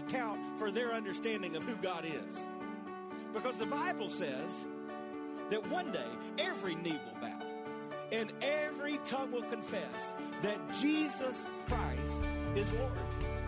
Account for their understanding of who God is. Because the Bible says that one day every knee will bow and every tongue will confess that Jesus Christ is Lord.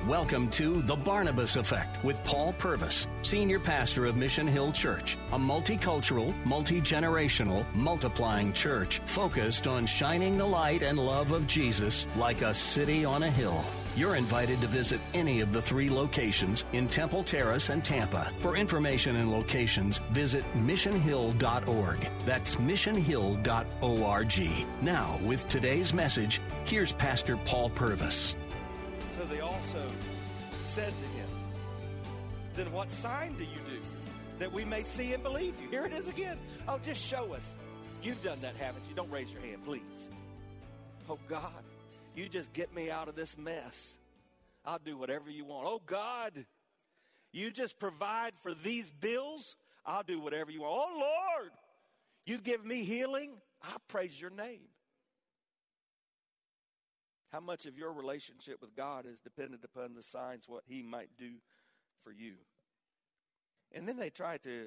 Welcome to The Barnabas Effect with Paul Purvis, Senior Pastor of Mission Hill Church, a multicultural, multi generational, multiplying church focused on shining the light and love of Jesus like a city on a hill. You're invited to visit any of the three locations in Temple Terrace and Tampa. For information and locations, visit missionhill.org. That's missionhill.org. Now, with today's message, here's Pastor Paul Purvis. So they also said to him, Then what sign do you do that we may see and believe you? Here it is again. Oh, just show us. You've done that, haven't you? Don't raise your hand, please. Oh, God, you just get me out of this mess. I'll do whatever you want. Oh, God, you just provide for these bills. I'll do whatever you want. Oh, Lord, you give me healing. I praise your name. How much of your relationship with God is dependent upon the signs, what He might do for you? And then they tried to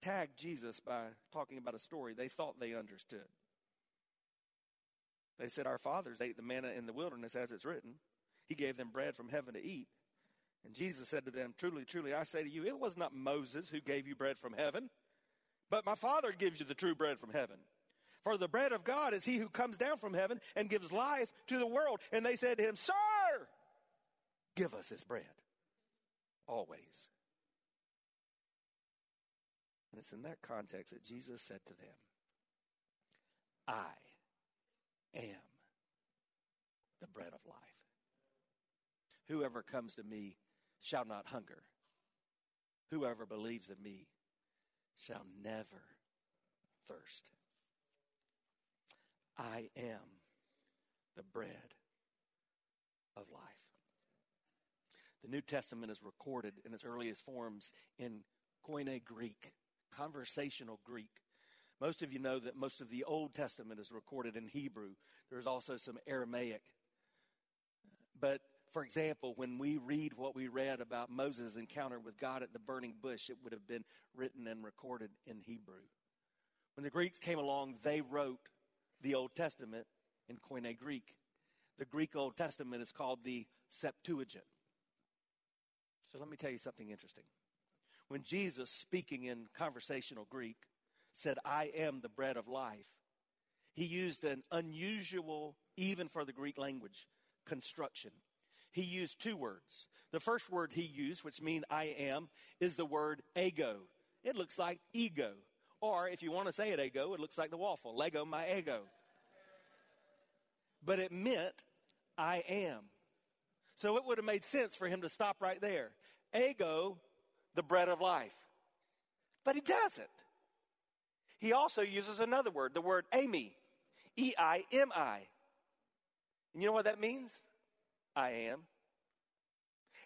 tag Jesus by talking about a story they thought they understood. They said, Our fathers ate the manna in the wilderness as it's written. He gave them bread from heaven to eat. And Jesus said to them, Truly, truly, I say to you, it was not Moses who gave you bread from heaven, but my Father gives you the true bread from heaven. For the bread of God is he who comes down from heaven and gives life to the world. And they said to him, Sir, give us this bread. Always. And it's in that context that Jesus said to them, I am the bread of life. Whoever comes to me shall not hunger. Whoever believes in me shall never thirst. I am the bread of life. The New Testament is recorded in its earliest forms in Koine Greek, conversational Greek. Most of you know that most of the Old Testament is recorded in Hebrew. There's also some Aramaic. But for example, when we read what we read about Moses' encounter with God at the burning bush, it would have been written and recorded in Hebrew. When the Greeks came along, they wrote the Old Testament in Koine Greek. The Greek Old Testament is called the Septuagint. So let me tell you something interesting. When Jesus, speaking in conversational Greek, said, I am the bread of life, he used an unusual, even for the Greek language, construction. He used two words. The first word he used, which means I am, is the word ego. It looks like ego. Or if you want to say it ego, it looks like the waffle. Lego my ego. But it meant I am. So it would have made sense for him to stop right there. Ego, the bread of life. But he doesn't. He also uses another word, the word eimi. E I M I. And you know what that means? I am.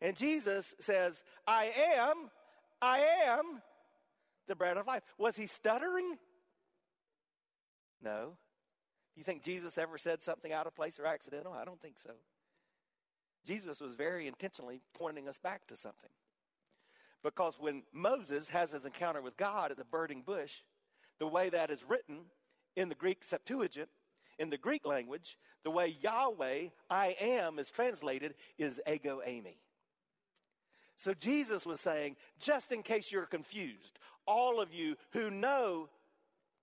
And Jesus says, I am, I am the bread of life. Was he stuttering? No. You think Jesus ever said something out of place or accidental? I don't think so. Jesus was very intentionally pointing us back to something. Because when Moses has his encounter with God at the burning bush, the way that is written in the Greek Septuagint, in the Greek language, the way Yahweh, I am, is translated is ego eimi. So Jesus was saying, just in case you're confused, all of you who know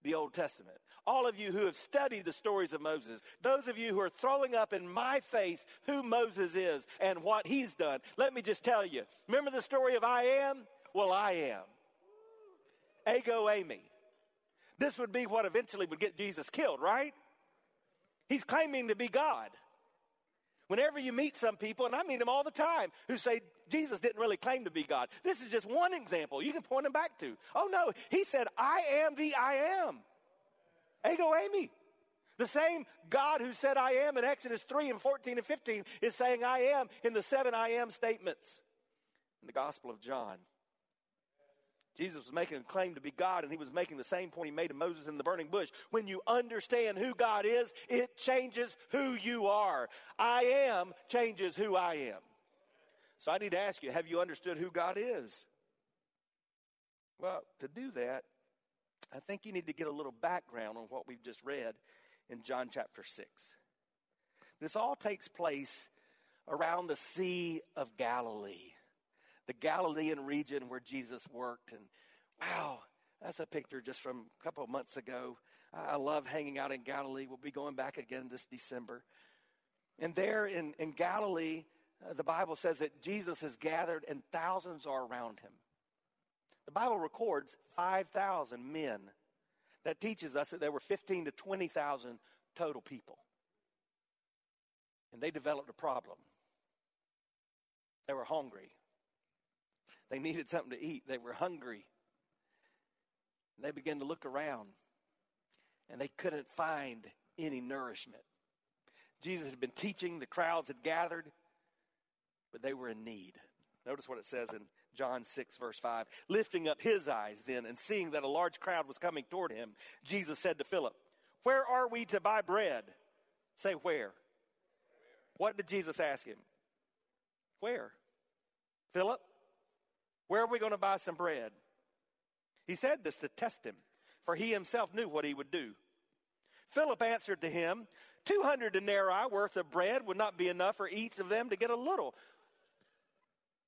the Old Testament, all of you who have studied the stories of Moses, those of you who are throwing up in my face who Moses is and what he's done, let me just tell you. Remember the story of I am? Well, I am. Ego eimi. This would be what eventually would get Jesus killed, right? He's claiming to be God. Whenever you meet some people, and I meet them all the time, who say Jesus didn't really claim to be God. This is just one example you can point them back to. Oh no, he said, I am the I am. Ego eimi. The same God who said I am in Exodus 3 and 14 and 15 is saying I am in the seven I am statements in the Gospel of John. Jesus was making a claim to be God, and he was making the same point he made to Moses in the burning bush. When you understand who God is, it changes who you are. I am changes who I am. So I need to ask you have you understood who God is? Well, to do that, I think you need to get a little background on what we've just read in John chapter 6. This all takes place around the Sea of Galilee the Galilean region where Jesus worked. And wow, that's a picture just from a couple of months ago. I love hanging out in Galilee. We'll be going back again this December. And there in, in Galilee, uh, the Bible says that Jesus has gathered and thousands are around him. The Bible records 5,000 men. That teaches us that there were 15 to 20,000 total people. And they developed a problem. They were hungry. They needed something to eat. They were hungry. They began to look around and they couldn't find any nourishment. Jesus had been teaching, the crowds had gathered, but they were in need. Notice what it says in John 6, verse 5. Lifting up his eyes then and seeing that a large crowd was coming toward him, Jesus said to Philip, Where are we to buy bread? Say, where? What did Jesus ask him? Where? Philip? Where are we going to buy some bread? He said this to test him, for he himself knew what he would do. Philip answered to him, 200 denarii worth of bread would not be enough for each of them to get a little.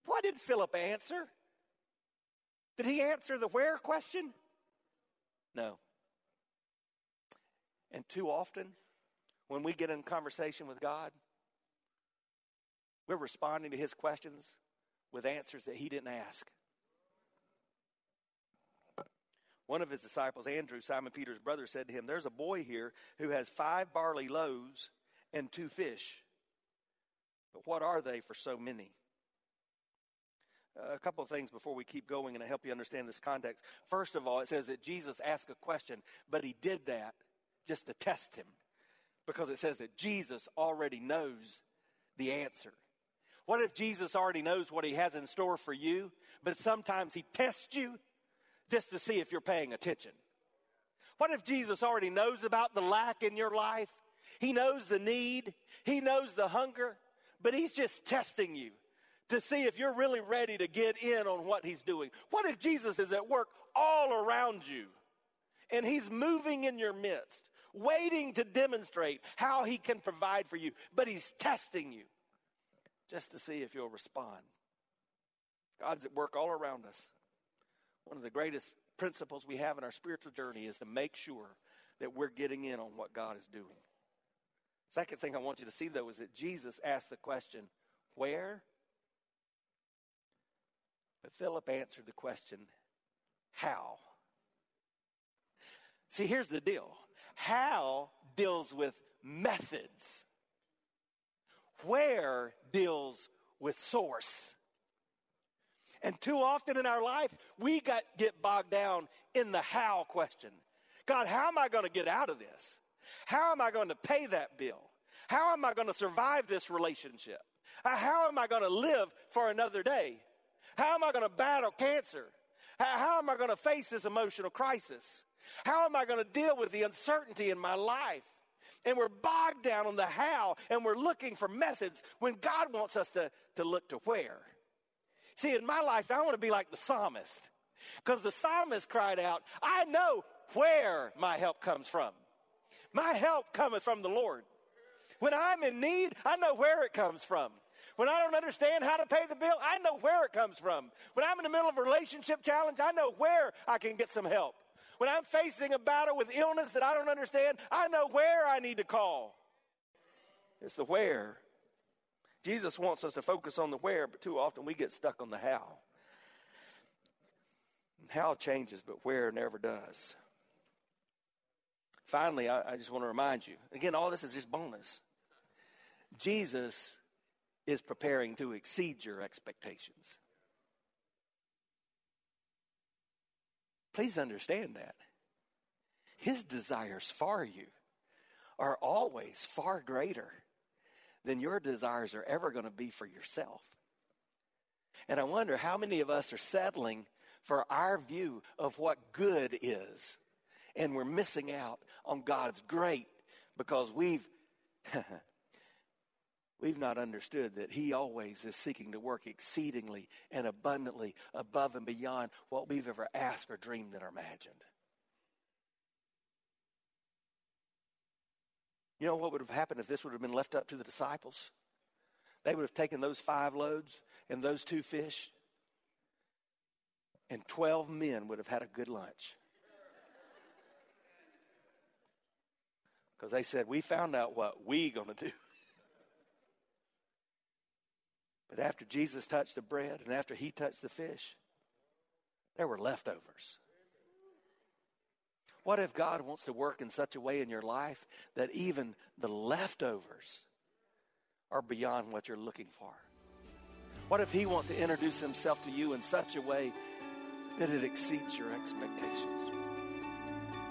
What did Philip answer? Did he answer the where question? No. And too often, when we get in conversation with God, we're responding to his questions with answers that he didn't ask. One of his disciples, Andrew, Simon Peter's brother, said to him, There's a boy here who has five barley loaves and two fish. But what are they for so many? a couple of things before we keep going and I help you understand this context. First of all, it says that Jesus asked a question, but he did that just to test him because it says that Jesus already knows the answer. What if Jesus already knows what he has in store for you, but sometimes he tests you just to see if you're paying attention? What if Jesus already knows about the lack in your life? He knows the need, he knows the hunger, but he's just testing you to see if you're really ready to get in on what he's doing. What if Jesus is at work all around you and he's moving in your midst, waiting to demonstrate how he can provide for you, but he's testing you? Just to see if you'll respond. God's at work all around us. One of the greatest principles we have in our spiritual journey is to make sure that we're getting in on what God is doing. Second thing I want you to see, though, is that Jesus asked the question, Where? But Philip answered the question, How? See, here's the deal how deals with methods where deals with source. And too often in our life, we got, get bogged down in the how question. God, how am I going to get out of this? How am I going to pay that bill? How am I going to survive this relationship? Uh, how am I going to live for another day? How am I going to battle cancer? How am I going to face this emotional crisis? How am I going to deal with the uncertainty in my life? And we're bogged down on the how and we're looking for methods when God wants us to, to look to where. See, in my life, I want to be like the psalmist because the psalmist cried out, I know where my help comes from. My help cometh from the Lord. When I'm in need, I know where it comes from. When I don't understand how to pay the bill, I know where it comes from. When I'm in the middle of a relationship challenge, I know where I can get some help. When I'm facing a battle with illness that I don't understand, I know where I need to call. It's the where. Jesus wants us to focus on the where, but too often we get stuck on the how. How changes, but where never does. Finally, I, I just want to remind you again, all this is just bonus. Jesus is preparing to exceed your expectations. Please understand that. His desires for you are always far greater than your desires are ever going to be for yourself. And I wonder how many of us are settling for our view of what good is, and we're missing out on God's great because we've we've not understood that he always is seeking to work exceedingly and abundantly above and beyond what we've ever asked or dreamed or imagined. You know what would have happened if this would have been left up to the disciples? They would have taken those five loads and those two fish, and 12 men would have had a good lunch. Because they said, We found out what we're going to do. But after Jesus touched the bread and after he touched the fish, there were leftovers. What if God wants to work in such a way in your life that even the leftovers are beyond what you're looking for? What if He wants to introduce Himself to you in such a way that it exceeds your expectations?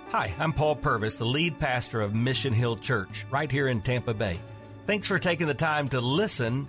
Hi, I'm Paul Purvis, the lead pastor of Mission Hill Church right here in Tampa Bay. Thanks for taking the time to listen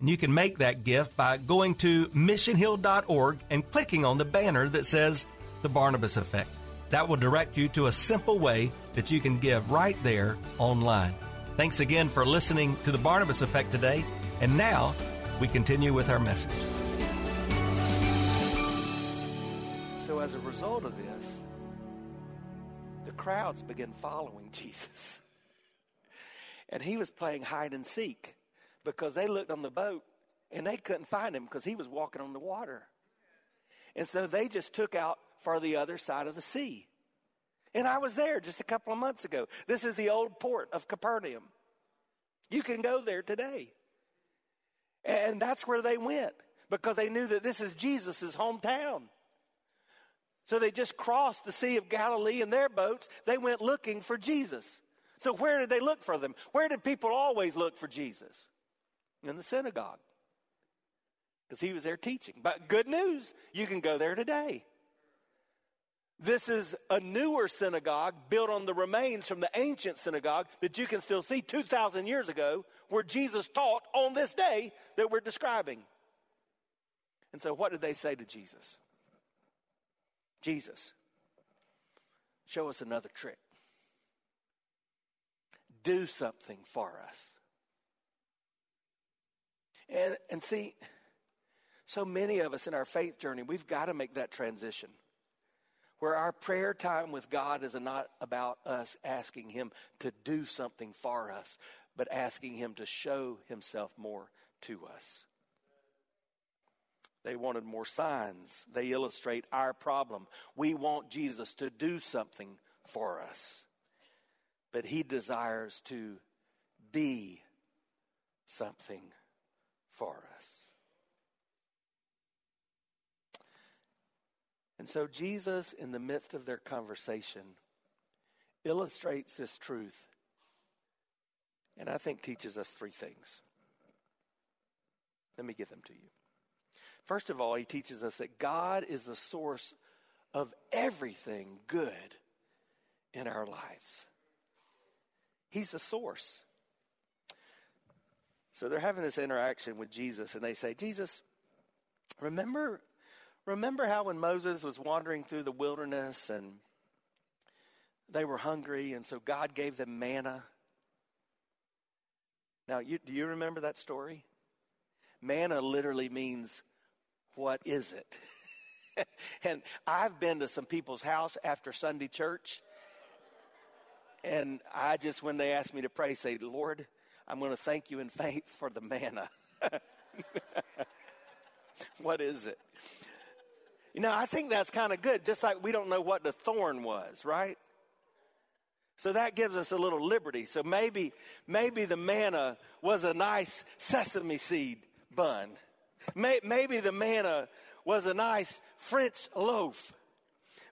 And you can make that gift by going to missionhill.org and clicking on the banner that says The Barnabas Effect. That will direct you to a simple way that you can give right there online. Thanks again for listening to the Barnabas Effect today. And now we continue with our message. So, as a result of this, the crowds began following Jesus. And he was playing hide and seek because they looked on the boat and they couldn't find him because he was walking on the water. And so they just took out for the other side of the sea. And I was there just a couple of months ago. This is the old port of Capernaum. You can go there today. And that's where they went because they knew that this is Jesus' hometown. So they just crossed the Sea of Galilee in their boats. They went looking for Jesus. So where did they look for them? Where did people always look for Jesus? In the synagogue. Because he was there teaching. But good news, you can go there today. This is a newer synagogue built on the remains from the ancient synagogue that you can still see 2,000 years ago, where Jesus taught on this day that we're describing. And so, what did they say to Jesus? Jesus, show us another trick. Do something for us. And, and see, so many of us in our faith journey, we've got to make that transition where our prayer time with God is not about us asking Him to do something for us, but asking Him to show Himself more to us. They wanted more signs. They illustrate our problem. We want Jesus to do something for us, but He desires to be something for us. And so Jesus, in the midst of their conversation, illustrates this truth and I think teaches us three things. Let me give them to you. First of all, he teaches us that God is the source of everything good in our lives. He's the source. So they're having this interaction with Jesus, and they say, Jesus, remember Remember how when Moses was wandering through the wilderness and they were hungry, and so God gave them manna? Now, you, do you remember that story? Manna literally means, what is it? and I've been to some people's house after Sunday church, and I just, when they ask me to pray, say, Lord, I'm going to thank you in faith for the manna. what is it? You know, I think that's kind of good, just like we don't know what the thorn was, right? So that gives us a little liberty. So maybe, maybe the manna was a nice sesame seed bun. Maybe the manna was a nice French loaf.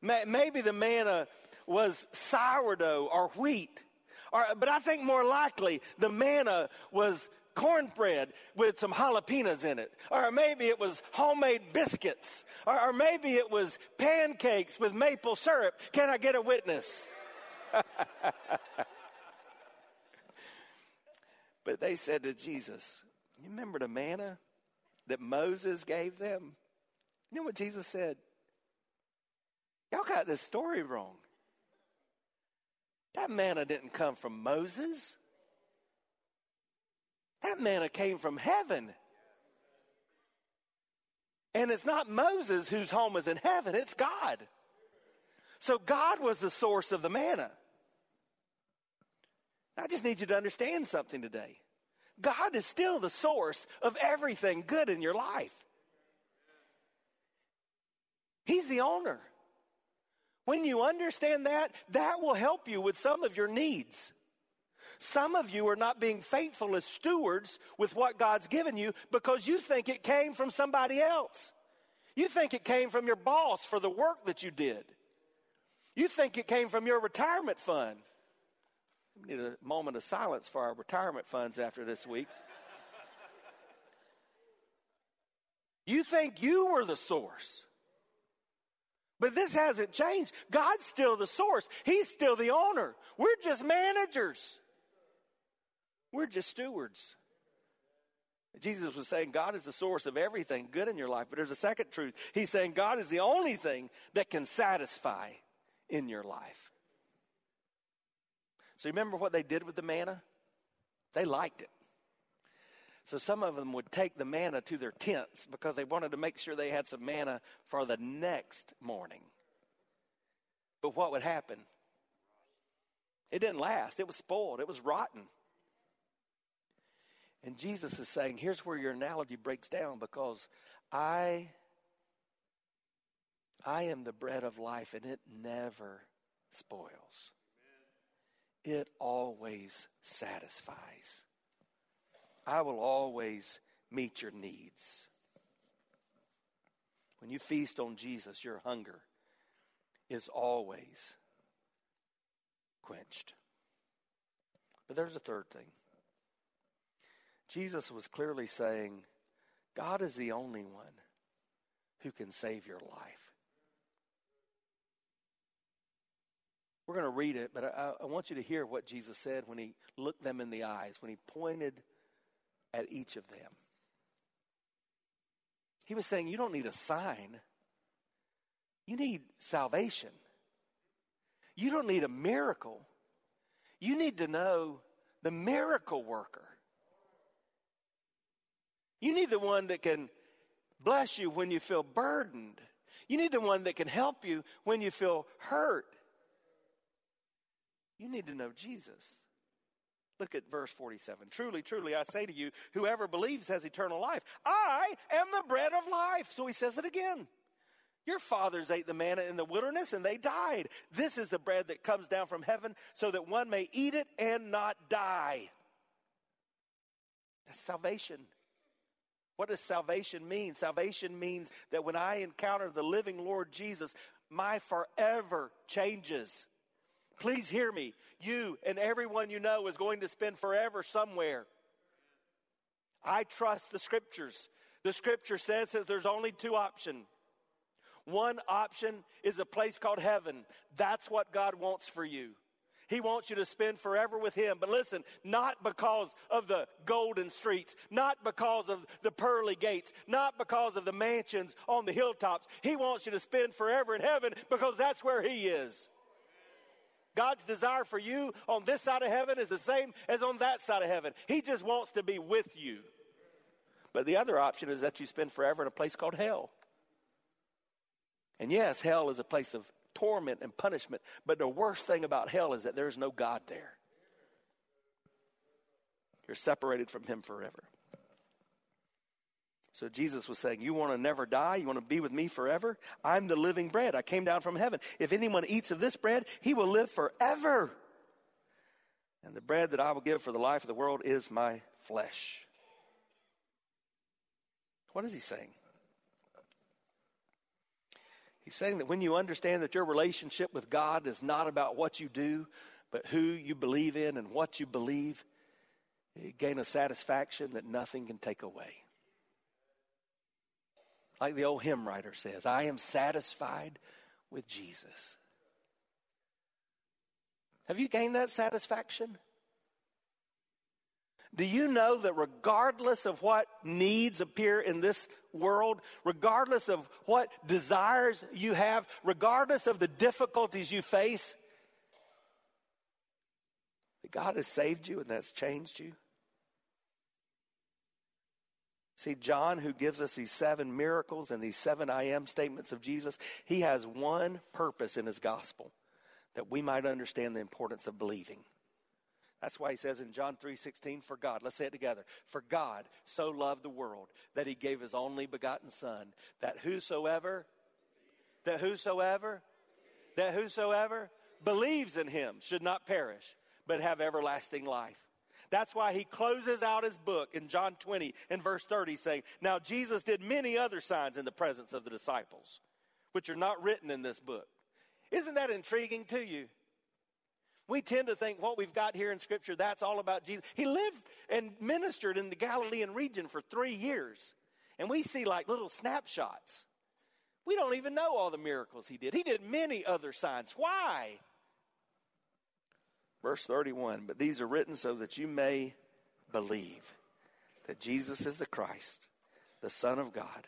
Maybe the manna was sourdough or wheat. Or, but I think more likely the manna was cornbread with some jalapenos in it. Or maybe it was homemade biscuits. Or, or maybe it was pancakes with maple syrup. Can I get a witness? but they said to Jesus, You remember the manna that Moses gave them? You know what Jesus said? Y'all got this story wrong. That manna didn't come from Moses. That manna came from heaven. And it's not Moses whose home is in heaven, it's God. So God was the source of the manna. I just need you to understand something today. God is still the source of everything good in your life. He's the owner. When you understand that, that will help you with some of your needs. Some of you are not being faithful as stewards with what God's given you because you think it came from somebody else. You think it came from your boss for the work that you did. You think it came from your retirement fund. We need a moment of silence for our retirement funds after this week. you think you were the source. But this hasn't changed. God's still the source, He's still the owner. We're just managers, we're just stewards. Jesus was saying God is the source of everything good in your life. But there's a second truth. He's saying God is the only thing that can satisfy in your life. So remember what they did with the manna? They liked it. So some of them would take the manna to their tents because they wanted to make sure they had some manna for the next morning. But what would happen? It didn't last. It was spoiled. It was rotten. And Jesus is saying, here's where your analogy breaks down because I I am the bread of life and it never spoils. It always satisfies. I will always meet your needs. When you feast on Jesus, your hunger is always quenched. But there's a third thing. Jesus was clearly saying, God is the only one who can save your life. We're going to read it, but I, I, want you to hear what Jesus said when he looked them in the eyes, when he pointed at each of them. He was saying, You don't need a sign, you need salvation. You don't need a miracle. You need to know the miracle worker. You need the one that can bless you when you feel burdened. You need the one that can help you when you feel hurt. You need to know Jesus. Look at verse 47. Truly, truly, I say to you, whoever believes has eternal life. I am the bread of life. So he says it again. Your fathers ate the manna in the wilderness and they died. This is the bread that comes down from heaven so that one may eat it and not die. That's salvation. What does salvation mean? Salvation means that when I encounter the living Lord Jesus, my forever changes. Please hear me. You and everyone you know is going to spend forever somewhere. I trust the scriptures. The scripture says that there's only two options. One option is a place called heaven. That's what God wants for you. He wants you to spend forever with Him. But listen, not because of the golden streets, not because of the pearly gates, not because of the mansions on the hilltops. He wants you to spend forever in heaven because that's where He is. God's desire for you on this side of heaven is the same as on that side of heaven. He just wants to be with you. But the other option is that you spend forever in a place called hell. And yes, hell is a place of torment and punishment, but the worst thing about hell is that there's no God there. You're separated from Him forever. So Jesus was saying, You want to never die? You want to be with me forever? I'm the living bread. I came down from heaven. If anyone eats of this bread, he will live forever. And the bread that I will give for the life of the world is my flesh. What is he saying? He's saying that when you understand that your relationship with God is not about what you do, but who you believe in and what you believe, you gain a satisfaction that nothing can take away. Like the old hymn writer says, I am satisfied with Jesus. Have you gained that satisfaction? Do you know that regardless of what needs appear in this world, regardless of what desires you have, regardless of the difficulties you face, that God has saved you and that's changed you? See, John, who gives us these seven miracles and these seven I am statements of Jesus, he has one purpose in his gospel that we might understand the importance of believing. That's why he says in John 3:16 for God, let's say it together. For God so loved the world that he gave his only begotten son that whosoever that whosoever that whosoever believes in him should not perish but have everlasting life. That's why he closes out his book in John 20 and verse 30 saying, Now Jesus did many other signs in the presence of the disciples, which are not written in this book. Isn't that intriguing to you? We tend to think what we've got here in Scripture, that's all about Jesus. He lived and ministered in the Galilean region for three years. And we see like little snapshots. We don't even know all the miracles he did. He did many other signs. Why? Verse 31 But these are written so that you may believe that Jesus is the Christ, the Son of God,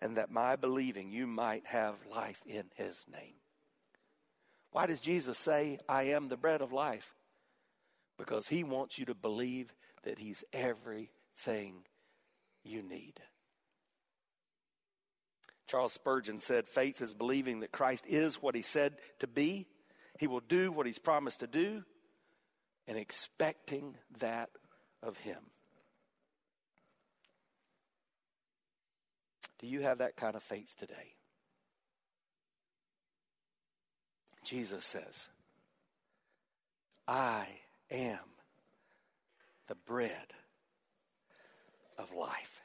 and that by believing you might have life in his name. Why does Jesus say, I am the bread of life? Because he wants you to believe that he's everything you need. Charles Spurgeon said, Faith is believing that Christ is what he said to be, he will do what he's promised to do, and expecting that of him. Do you have that kind of faith today? Jesus says, I am the bread of life.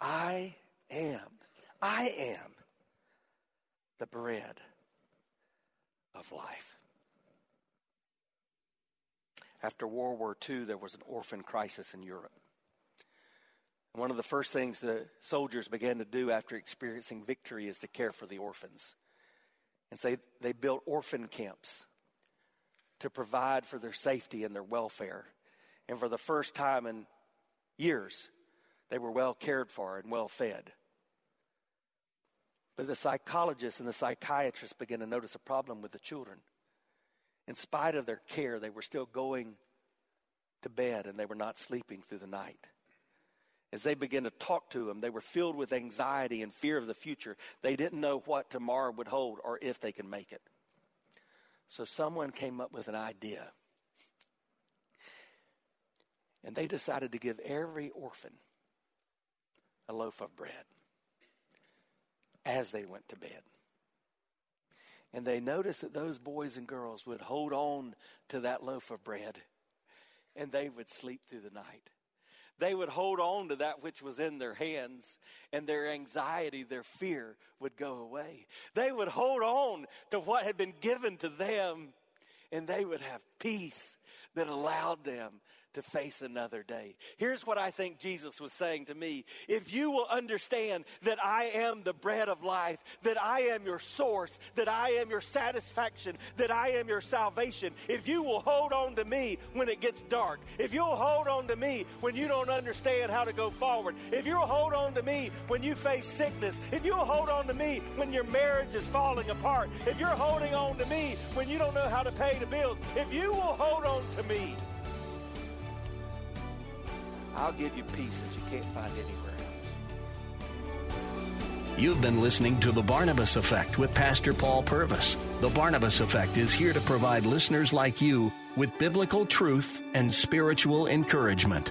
I am, I am the bread of life. After World War II, there was an orphan crisis in Europe. one of the first things the soldiers began to do after experiencing victory is to care for the orphans. And so they built orphan camps to provide for their safety and their welfare. And for the first time in years, they were well cared for and well fed. But the psychologists and the psychiatrists began to notice a problem with the children. In spite of their care, they were still going to bed and they were not sleeping through the night. As they began to talk to him, they were filled with anxiety and fear of the future. They didn't know what tomorrow would hold or if they could make it. So someone came up with an idea. And they decided to give every orphan a loaf of bread as they went to bed. And they noticed that those boys and girls would hold on to that loaf of bread and they would sleep through the night they would hold on to that which was in their hands, and their anxiety, their fear would go away. They would hold on to what had been given to them, and they would have peace that allowed them to face another day. Here's what I think Jesus was saying to me. If you will understand that I am the bread of life, that I am your source, that I am your satisfaction, that I am your salvation, if you will hold on to me when it gets dark, if you'll hold on to me when you don't understand how to go forward, if you'll hold on to me when you face sickness, if you'll hold on to me when your marriage is falling apart, if you're holding on to me when you don't know how to pay the bills, if you will hold on to me, I'll give you peace that you can't find anywhere else. You've been listening to The Barnabas Effect with Pastor Paul Purvis. The Barnabas Effect is here to provide listeners like you with biblical truth and spiritual encouragement.